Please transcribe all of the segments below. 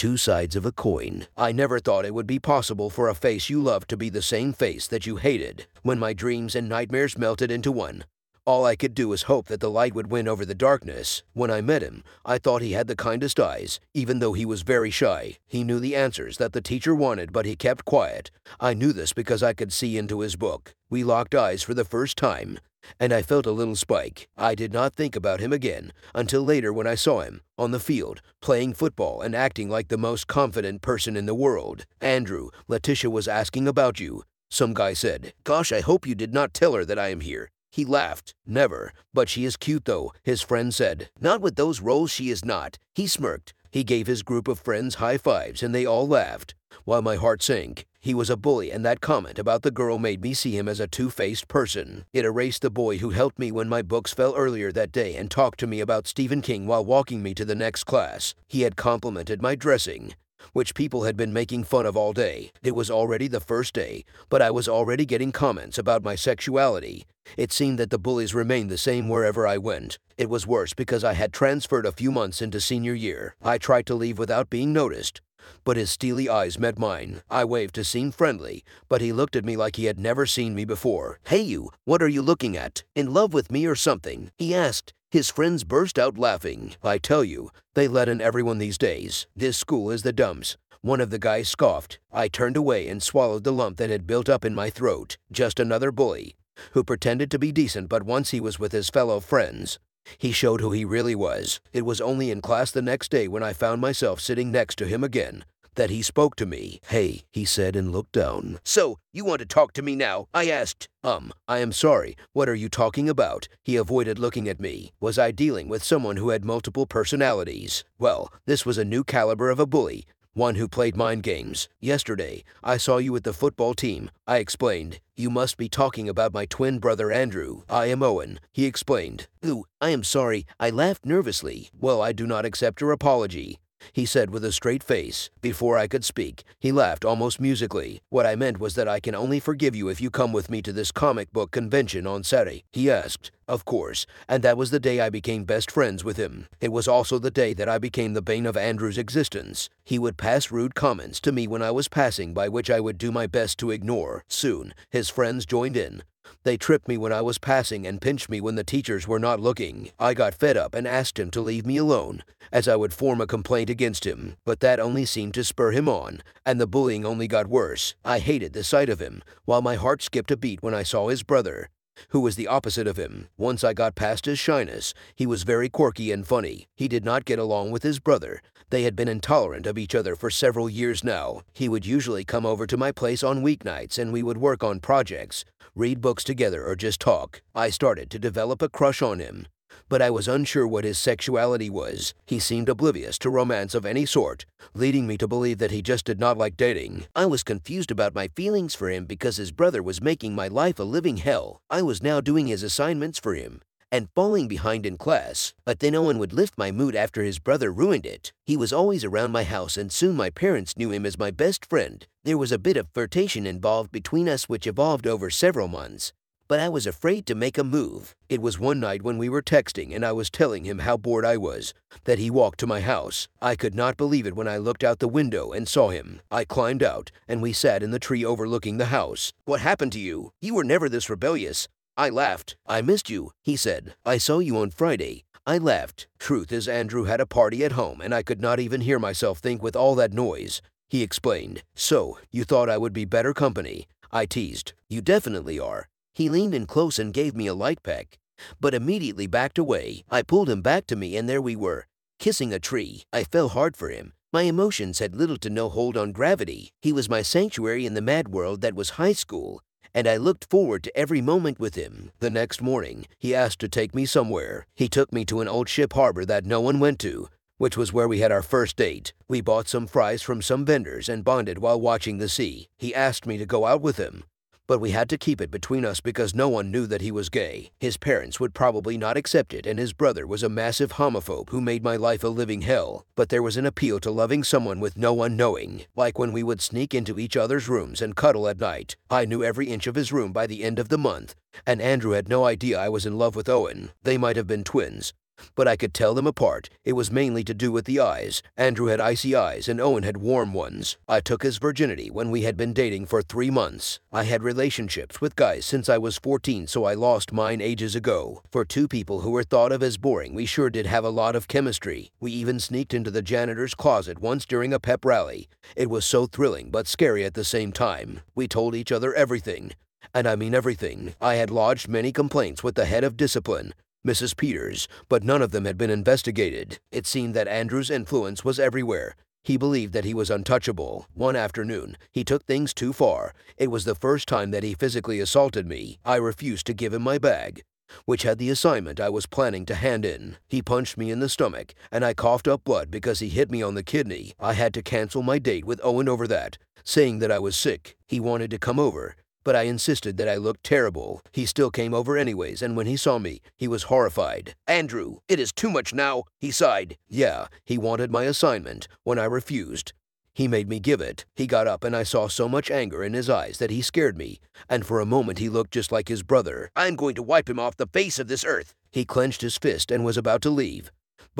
two sides of a coin. I never thought it would be possible for a face you loved to be the same face that you hated. When my dreams and nightmares melted into one, all I could do was hope that the light would win over the darkness. When I met him, I thought he had the kindest eyes, even though he was very shy. He knew the answers that the teacher wanted, but he kept quiet. I knew this because I could see into his book. We locked eyes for the first time, and I felt a little spike. I did not think about him again until later when I saw him on the field, playing football and acting like the most confident person in the world. Andrew, Letitia was asking about you. Some guy said, Gosh, I hope you did not tell her that I am here. He laughed. Never. But she is cute, though, his friend said. Not with those rolls, she is not. He smirked. He gave his group of friends high fives, and they all laughed. While my heart sank, he was a bully, and that comment about the girl made me see him as a two faced person. It erased the boy who helped me when my books fell earlier that day and talked to me about Stephen King while walking me to the next class. He had complimented my dressing which people had been making fun of all day. It was already the first day, but I was already getting comments about my sexuality. It seemed that the bullies remained the same wherever I went. It was worse because I had transferred a few months into senior year. I tried to leave without being noticed, but his steely eyes met mine. I waved to seem friendly, but he looked at me like he had never seen me before. Hey, you, what are you looking at? In love with me or something? He asked. His friends burst out laughing. I tell you, they let in everyone these days. This school is the dumps. One of the guys scoffed. I turned away and swallowed the lump that had built up in my throat. Just another bully, who pretended to be decent, but once he was with his fellow friends, he showed who he really was. It was only in class the next day when I found myself sitting next to him again that he spoke to me. Hey, he said and looked down. So, you want to talk to me now? I asked. Um, I am sorry. What are you talking about? He avoided looking at me. Was I dealing with someone who had multiple personalities? Well, this was a new caliber of a bully. One who played mind games. Yesterday, I saw you with the football team. I explained. You must be talking about my twin brother Andrew. I am Owen. He explained. Ooh, I am sorry. I laughed nervously. Well, I do not accept your apology he said with a straight face. Before I could speak, he laughed almost musically. What I meant was that I can only forgive you if you come with me to this comic book convention on Saturday. He asked. Of course, and that was the day I became best friends with him. It was also the day that I became the bane of Andrew's existence. He would pass rude comments to me when I was passing, by which I would do my best to ignore. Soon, his friends joined in. They tripped me when I was passing and pinched me when the teachers were not looking. I got fed up and asked him to leave me alone, as I would form a complaint against him. But that only seemed to spur him on, and the bullying only got worse. I hated the sight of him, while my heart skipped a beat when I saw his brother who was the opposite of him. Once I got past his shyness, he was very quirky and funny. He did not get along with his brother. They had been intolerant of each other for several years now. He would usually come over to my place on weeknights and we would work on projects, read books together, or just talk. I started to develop a crush on him but I was unsure what his sexuality was. He seemed oblivious to romance of any sort, leading me to believe that he just did not like dating. I was confused about my feelings for him because his brother was making my life a living hell. I was now doing his assignments for him and falling behind in class, but then Owen would lift my mood after his brother ruined it. He was always around my house, and soon my parents knew him as my best friend. There was a bit of flirtation involved between us, which evolved over several months but I was afraid to make a move. It was one night when we were texting and I was telling him how bored I was, that he walked to my house. I could not believe it when I looked out the window and saw him. I climbed out, and we sat in the tree overlooking the house. What happened to you? You were never this rebellious. I laughed. I missed you, he said. I saw you on Friday. I laughed. Truth is, Andrew had a party at home, and I could not even hear myself think with all that noise. He explained. So, you thought I would be better company? I teased. You definitely are. He leaned in close and gave me a light peck, but immediately backed away. I pulled him back to me, and there we were, kissing a tree. I fell hard for him. My emotions had little to no hold on gravity. He was my sanctuary in the mad world that was high school, and I looked forward to every moment with him. The next morning, he asked to take me somewhere. He took me to an old ship harbor that no one went to, which was where we had our first date. We bought some fries from some vendors and bonded while watching the sea. He asked me to go out with him but we had to keep it between us because no one knew that he was gay. His parents would probably not accept it, and his brother was a massive homophobe who made my life a living hell. But there was an appeal to loving someone with no one knowing, like when we would sneak into each other's rooms and cuddle at night. I knew every inch of his room by the end of the month, and Andrew had no idea I was in love with Owen. They might have been twins, but I could tell them apart. It was mainly to do with the eyes. Andrew had icy eyes and Owen had warm ones. I took his virginity when we had been dating for three months. I had relationships with guys since I was 14, so I lost mine ages ago. For two people who were thought of as boring, we sure did have a lot of chemistry. We even sneaked into the janitor's closet once during a pep rally. It was so thrilling but scary at the same time. We told each other everything. And I mean everything. I had lodged many complaints with the head of discipline, Mrs. Peters, but none of them had been investigated. It seemed that Andrew's influence was everywhere. He believed that he was untouchable. One afternoon, he took things too far. It was the first time that he physically assaulted me. I refused to give him my bag, which had the assignment I was planning to hand in. He punched me in the stomach, and I coughed up blood because he hit me on the kidney. I had to cancel my date with Owen over that, saying that I was sick. He wanted to come over, but I insisted that I looked terrible. He still came over anyways, and when he saw me, he was horrified. Andrew, it is too much now, he sighed. Yeah, he wanted my assignment. When I refused, he made me give it. He got up, and I saw so much anger in his eyes that he scared me, and for a moment he looked just like his brother. I'm going to wipe him off the face of this earth. He clenched his fist and was about to leave.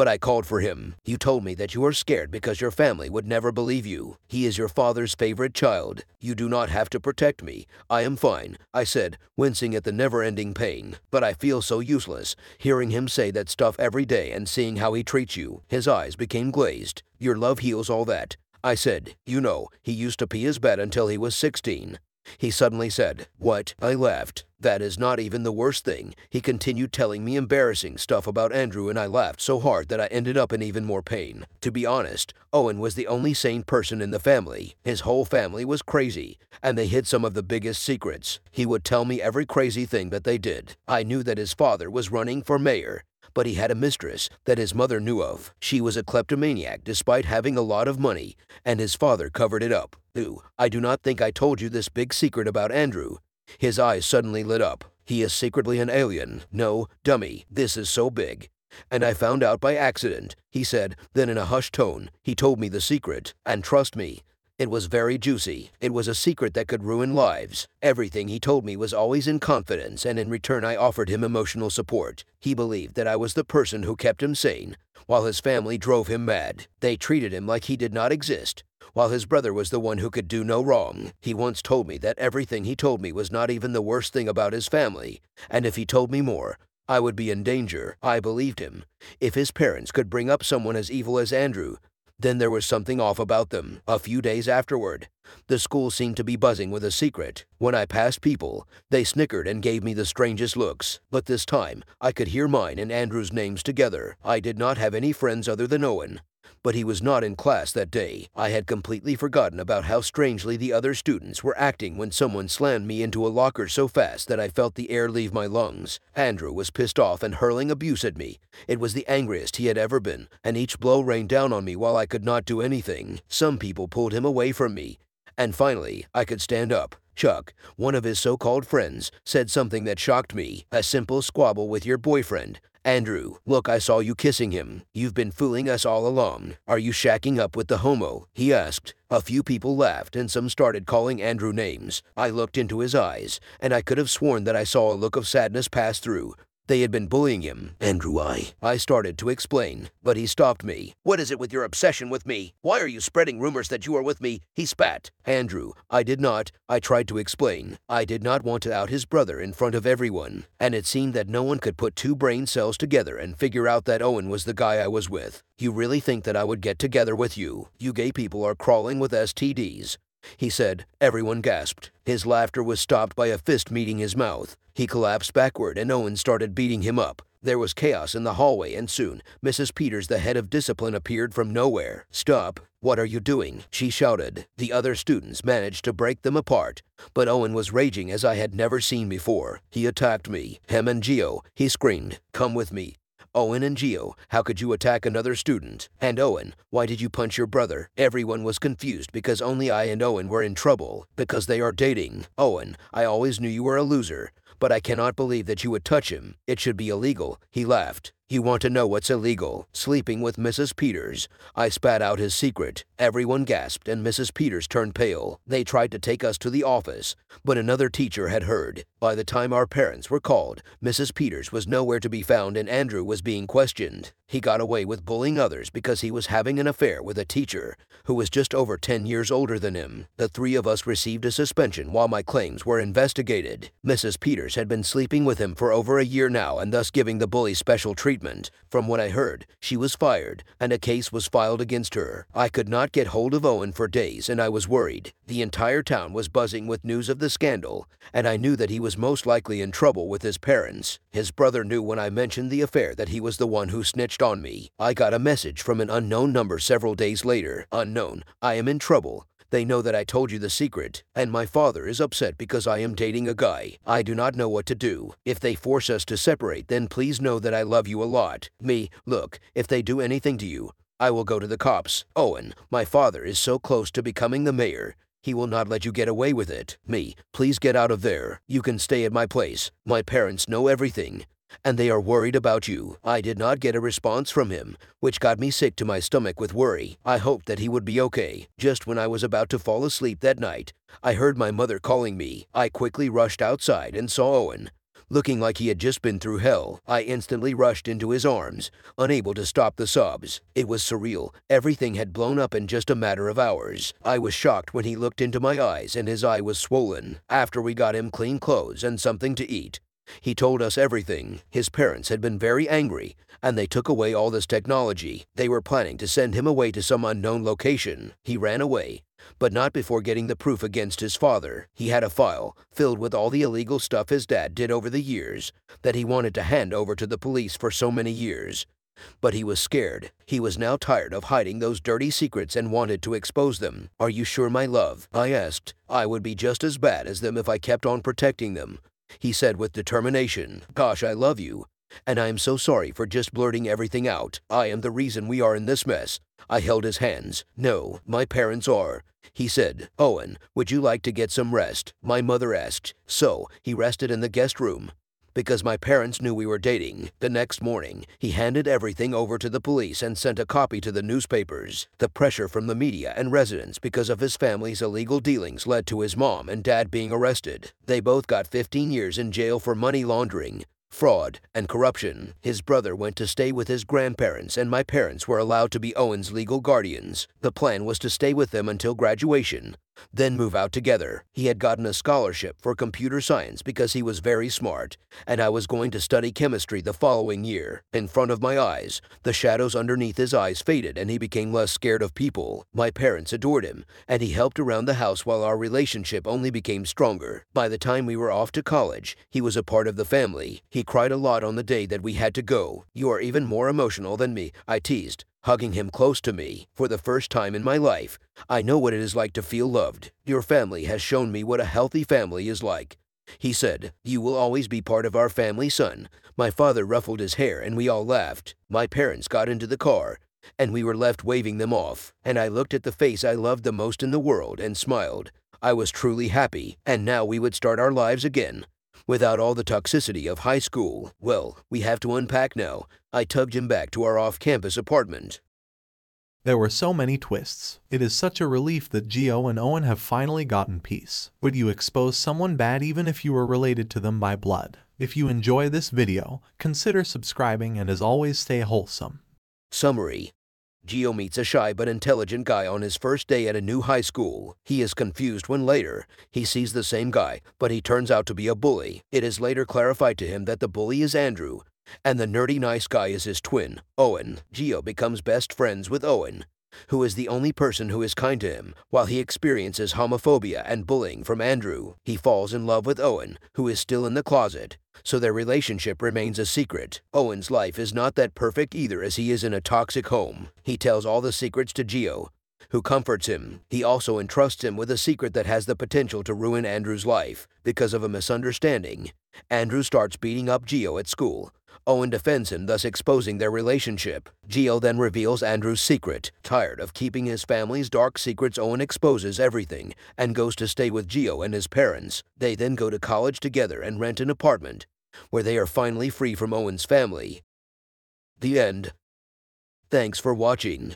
But I called for him. You told me that you are scared because your family would never believe you. He is your father's favorite child. You do not have to protect me. I am fine, I said, wincing at the never-ending pain. But I feel so useless, hearing him say that stuff every day and seeing how he treats you. His eyes became glazed. Your love heals all that. I said, you know, he used to pee his bed until he was 16. He suddenly said, What? I laughed. That is not even the worst thing. He continued telling me embarrassing stuff about Andrew, and I laughed so hard that I ended up in even more pain. To be honest, Owen was the only sane person in the family. His whole family was crazy, and they hid some of the biggest secrets. He would tell me every crazy thing that they did. I knew that his father was running for mayor, but he had a mistress that his mother knew of. She was a kleptomaniac despite having a lot of money, and his father covered it up. Ooh, I do not think I told you this big secret about Andrew. His eyes suddenly lit up. He is secretly an alien. No, dummy, this is so big. And I found out by accident, he said, then in a hushed tone, he told me the secret. And trust me, it was very juicy. It was a secret that could ruin lives. Everything he told me was always in confidence, and in return I offered him emotional support. He believed that I was the person who kept him sane, while his family drove him mad. They treated him like he did not exist, while his brother was the one who could do no wrong. He once told me that everything he told me was not even the worst thing about his family, and if he told me more, I would be in danger. I believed him. If his parents could bring up someone as evil as Andrew, then there was something off about them. A few days afterward, the school seemed to be buzzing with a secret. When I passed people, they snickered and gave me the strangest looks. But this time, I could hear mine and Andrew's names together. I did not have any friends other than Owen but he was not in class that day. I had completely forgotten about how strangely the other students were acting when someone slammed me into a locker so fast that I felt the air leave my lungs. Andrew was pissed off and hurling abuse at me. It was the angriest he had ever been, and each blow rained down on me while I could not do anything. Some people pulled him away from me, and finally, I could stand up. Chuck, one of his so-called friends, said something that shocked me. A simple squabble with your boyfriend. Andrew, look, I saw you kissing him. You've been fooling us all along. Are you shacking up with the homo? He asked. A few people laughed, and some started calling Andrew names. I looked into his eyes, and I could have sworn that I saw a look of sadness pass through. They had been bullying him. Andrew, I. I started to explain, but he stopped me. What is it with your obsession with me? Why are you spreading rumors that you are with me? He spat. Andrew, I did not. I tried to explain. I did not want to out his brother in front of everyone, and it seemed that no one could put two brain cells together and figure out that Owen was the guy I was with. You really think that I would get together with you? You gay people are crawling with STDs. He said. Everyone gasped. His laughter was stopped by a fist meeting his mouth. He collapsed backward and Owen started beating him up. There was chaos in the hallway and soon, Mrs. Peters, the head of discipline, appeared from nowhere. Stop! What are you doing? She shouted. The other students managed to break them apart, but Owen was raging as I had never seen before. He attacked me. Him and Gio, he screamed. Come with me. Owen and Gio, how could you attack another student? And Owen, why did you punch your brother? Everyone was confused because only I and Owen were in trouble. Because they are dating. Owen, I always knew you were a loser, but I cannot believe that you would touch him. It should be illegal. He laughed. You want to know what's illegal? Sleeping with Mrs. Peters. I spat out his secret. Everyone gasped, and Mrs. Peters turned pale. They tried to take us to the office, but another teacher had heard. By the time our parents were called, Mrs. Peters was nowhere to be found and Andrew was being questioned. He got away with bullying others because he was having an affair with a teacher who was just over 10 years older than him. The three of us received a suspension while my claims were investigated. Mrs. Peters had been sleeping with him for over a year now and thus giving the bully special treatment. From what I heard, she was fired and a case was filed against her. I could not get hold of Owen for days and I was worried. The entire town was buzzing with news of the scandal and I knew that he was most likely in trouble with his parents. His brother knew when I mentioned the affair that he was the one who snitched on me. I got a message from an unknown number several days later. Unknown. I am in trouble. They know that I told you the secret, and my father is upset because I am dating a guy. I do not know what to do. If they force us to separate, then please know that I love you a lot. Me, look, if they do anything to you, I will go to the cops. Owen, my father is so close to becoming the mayor. He will not let you get away with it. Me, please get out of there. You can stay at my place. My parents know everything and they are worried about you. I did not get a response from him, which got me sick to my stomach with worry. I hoped that he would be okay. Just when I was about to fall asleep that night, I heard my mother calling me. I quickly rushed outside and saw Owen. Looking like he had just been through hell, I instantly rushed into his arms, unable to stop the sobs. It was surreal. Everything had blown up in just a matter of hours. I was shocked when he looked into my eyes and his eye was swollen. After we got him clean clothes and something to eat, he told us everything. His parents had been very angry, and they took away all this technology. They were planning to send him away to some unknown location. He ran away, but not before getting the proof against his father. He had a file filled with all the illegal stuff his dad did over the years that he wanted to hand over to the police for so many years. But he was scared. He was now tired of hiding those dirty secrets and wanted to expose them. Are you sure, my love? I asked. I would be just as bad as them if I kept on protecting them. He said with determination, Gosh, I love you. And I am so sorry for just blurting everything out. I am the reason we are in this mess. I held his hands. No, my parents are. He said, Owen, would you like to get some rest? My mother asked. So, he rested in the guest room. Because my parents knew we were dating, the next morning, he handed everything over to the police and sent a copy to the newspapers. The pressure from the media and residents because of his family's illegal dealings led to his mom and dad being arrested. They both got 15 years in jail for money laundering, fraud, and corruption. His brother went to stay with his grandparents, and my parents were allowed to be Owen's legal guardians. The plan was to stay with them until graduation, then move out together. He had gotten a scholarship for computer science because he was very smart, and I was going to study chemistry the following year. In front of my eyes, the shadows underneath his eyes faded and he became less scared of people. My parents adored him, and he helped around the house while our relationship only became stronger. By the time we were off to college, he was a part of the family. He cried a lot on the day that we had to go. You are even more emotional than me, I teased hugging him close to me for the first time in my life. I know what it is like to feel loved. Your family has shown me what a healthy family is like. He said, You will always be part of our family, son. My father ruffled his hair and we all laughed. My parents got into the car and we were left waving them off. And I looked at the face I loved the most in the world and smiled. I was truly happy, and now we would start our lives again without all the toxicity of high school. Well, we have to unpack now. I tugged him back to our off campus apartment. There were so many twists. It is such a relief that Gio and Owen have finally gotten peace. Would you expose someone bad even if you were related to them by blood? If you enjoy this video, consider subscribing and as always stay wholesome. Summary Gio meets a shy but intelligent guy on his first day at a new high school. He is confused when later he sees the same guy, but he turns out to be a bully. It is later clarified to him that the bully is Andrew, and the nerdy nice guy is his twin, Owen. Gio becomes best friends with Owen, who is the only person who is kind to him, while he experiences homophobia and bullying from Andrew. He falls in love with Owen, who is still in the closet, so their relationship remains a secret. Owen's life is not that perfect either as he is in a toxic home. He tells all the secrets to Gio, who comforts him. He also entrusts him with a secret that has the potential to ruin Andrew's life because of a misunderstanding. Andrew starts beating up Gio at school. Owen defends him, thus exposing their relationship. Gio then reveals Andrew's secret. Tired of keeping his family's dark secrets, Owen exposes everything and goes to stay with Gio and his parents. They then go to college together and rent an apartment, where they are finally free from Owen's family. The end. Thanks for watching.